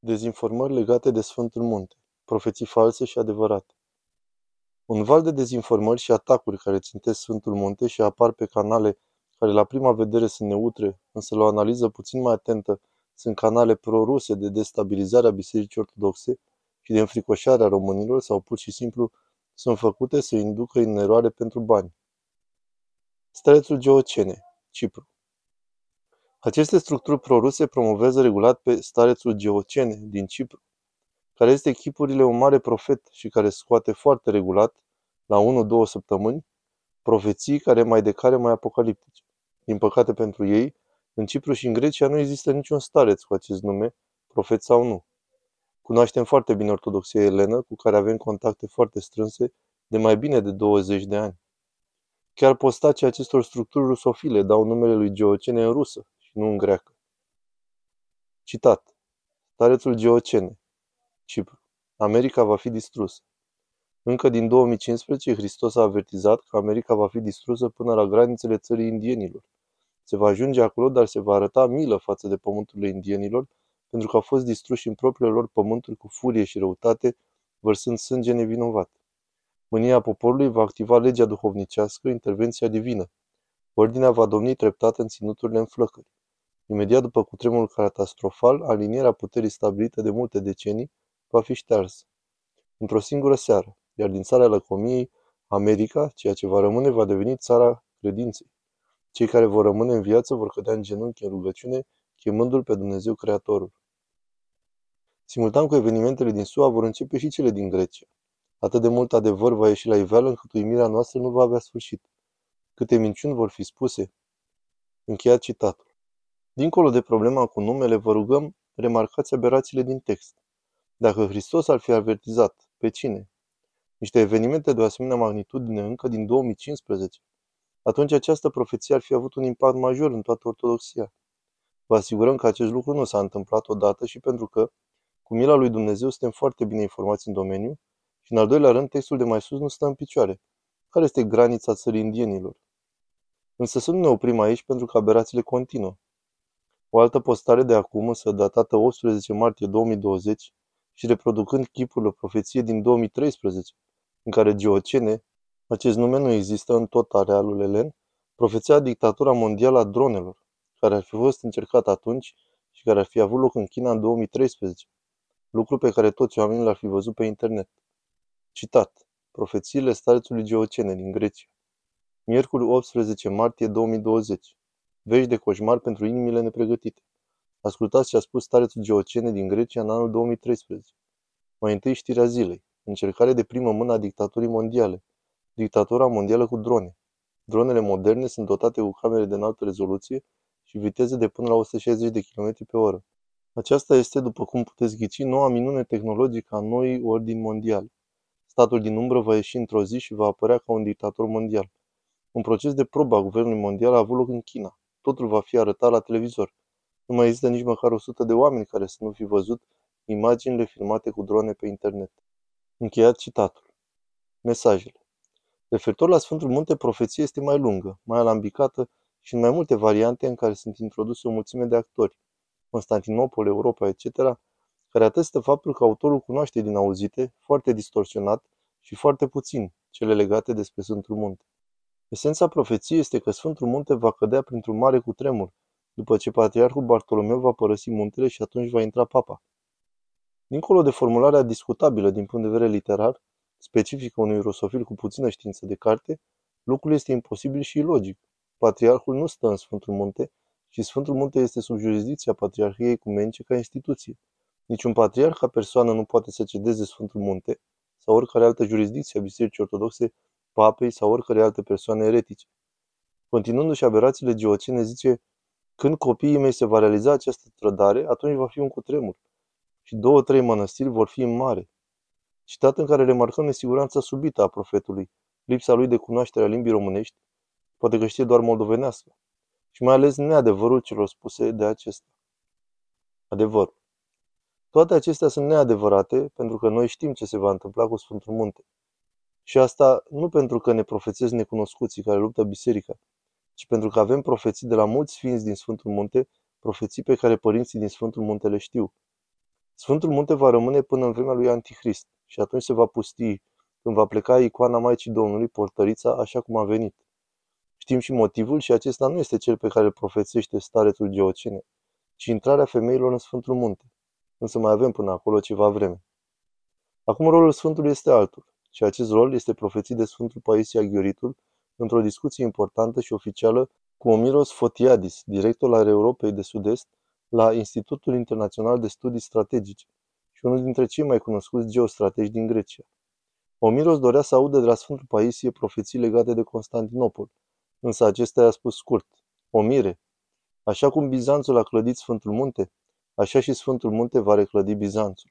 Dezinformări legate de Sfântul Munte. Profeții false și adevărate. Un val de dezinformări și atacuri care țintesc Sfântul Munte și apar pe canale care la prima vedere sunt neutre, însă la o analiză puțin mai atentă sunt canale proruse de destabilizare a Bisericii Ortodoxe și de înfricoșare a românilor sau pur și simplu sunt făcute să inducă în eroare pentru bani. Strețul Geocene, Cipru. Aceste structuri proruse promovează regulat pe starețul Geocene din Cipru, care este chipurile un mare profet și care scoate foarte regulat, la 1-2 săptămâni, profeții care mai de care mai apocaliptice. Din păcate pentru ei, în Cipru și în Grecia nu există niciun stareț cu acest nume, profet sau nu. Cunoaștem foarte bine Ortodoxia Elenă, cu care avem contacte foarte strânse de mai bine de 20 de ani. Chiar postacii acestor structuri rusofile dau numele lui Geocene în rusă, și nu în greacă. Citat. Starețul Geocene. Cipru. America va fi distrusă. Încă din 2015, Hristos a avertizat că America va fi distrusă până la granițele țării indienilor. Se va ajunge acolo, dar se va arăta milă față de pământurile indienilor, pentru că au fost distruși în propriile lor pământuri cu furie și răutate, vărsând sânge nevinovat. Mânia poporului va activa legea duhovnicească, intervenția divină. Ordinea va domni treptat în ținuturile în flăcări. Imediat după cutremurul catastrofal, alinierea puterii stabilită de multe decenii va fi ștearsă. Într-o singură seară, iar din țara lăcomiei, America, ceea ce va rămâne, va deveni țara credinței. Cei care vor rămâne în viață vor cădea în genunchi în rugăciune, chemându-L pe Dumnezeu Creatorul. Simultan cu evenimentele din SUA vor începe și cele din Grecia. Atât de mult adevăr va ieși la iveală încât uimirea noastră nu va avea sfârșit. Câte minciuni vor fi spuse? Încheiat citatul. Dincolo de problema cu numele, vă rugăm, remarcați aberațiile din text. Dacă Hristos ar fi avertizat, pe cine? Niște evenimente de o asemenea magnitudine încă din 2015, atunci această profeție ar fi avut un impact major în toată ortodoxia. Vă asigurăm că acest lucru nu s-a întâmplat odată și pentru că, cu mila lui Dumnezeu, suntem foarte bine informați în domeniu și, în al doilea rând, textul de mai sus nu stă în picioare. Care este granița țării indienilor? Însă să nu ne oprim aici pentru că aberațiile continuă. O altă postare de acum, însă datată 18 martie 2020 și reproducând chipul profeție din 2013, în care Geocene, acest nume nu există în tot arealul elen, profeția dictatura mondială a dronelor, care ar fi fost încercat atunci și care ar fi avut loc în China în 2013, lucru pe care toți oamenii l-ar fi văzut pe internet. Citat. Profețiile starețului Geocene din Grecia. Miercuri 18 martie 2020. Vești de coșmar pentru inimile nepregătite. Ascultați ce a spus starețul Geocene din Grecia în anul 2013. Mai întâi știrea zilei. Încercare de primă mână a dictaturii mondiale. Dictatura mondială cu drone. Dronele moderne sunt dotate cu camere de înaltă rezoluție și viteze de până la 160 de km pe oră. Aceasta este, după cum puteți ghici, noua minune tehnologică a noii ordini mondiale. Statul din umbră va ieși într-o zi și va apărea ca un dictator mondial. Un proces de probă a guvernului mondial a avut loc în China. Totul va fi arătat la televizor. Nu mai există nici măcar o sută de oameni care să nu fi văzut imaginile filmate cu drone pe internet. Încheiat citatul. Mesajele. Referitor la Sfântul Munte, profeția este mai lungă, mai alambicată și în mai multe variante în care sunt introduse o mulțime de actori, Constantinopol, Europa, etc., care atestă faptul că autorul cunoaște din auzite, foarte distorsionat și foarte puțin, cele legate despre Sfântul Munte. Esența profeției este că Sfântul Munte va cădea printr-un mare cutremur, după ce patriarhul Bartolomeu va părăsi muntele și atunci va intra papa. Dincolo de formularea discutabilă din punct de vedere literar, specifică unui rusofil cu puțină știință de carte, lucrul este imposibil și ilogic. Patriarhul nu stă în Sfântul Munte și Sfântul Munte este sub jurisdicția Patriarhiei Ecumenice ca instituție. Niciun patriarh ca persoană nu poate să cedeze Sfântul Munte sau oricare altă jurisdicție a Bisericii Ortodoxe papei sau oricărei alte persoane eretice. Continuându-și aberațiile geocene, zice, când copiii mei se va realiza această trădare, atunci va fi un cutremur și două, trei mănăstiri vor fi în mare. Citat în care remarcăm nesiguranța subită a profetului, lipsa lui de cunoaștere a limbii românești, poate că știe doar moldovenească, și mai ales neadevărul celor spuse de acesta. Adevărul. Toate acestea sunt neadevărate pentru că noi știm ce se va întâmpla cu Sfântul Munte. Și asta nu pentru că ne profețesc necunoscuții care luptă biserica, ci pentru că avem profeții de la mulți sfinți din Sfântul Munte, profeții pe care părinții din Sfântul Munte le știu. Sfântul Munte va rămâne până în vremea lui Antichrist și atunci se va pustii când va pleca icoana Maicii Domnului, portărița, așa cum a venit. Știm și motivul și acesta nu este cel pe care îl profețește starețul Geocene, ci intrarea femeilor în Sfântul Munte. Însă mai avem până acolo ceva vreme. Acum rolul Sfântului este altul și acest rol este profețit de Sfântul Paisia Ghioritul într-o discuție importantă și oficială cu Omiros Fotiadis, director al Europei de Sud-Est la Institutul Internațional de Studii Strategice și unul dintre cei mai cunoscuți geostrategi din Grecia. Omiros dorea să audă de la Sfântul Paisie profeții legate de Constantinopol, însă acesta i-a spus scurt, Omire, așa cum Bizanțul a clădit Sfântul Munte, așa și Sfântul Munte va reclădi Bizanțul.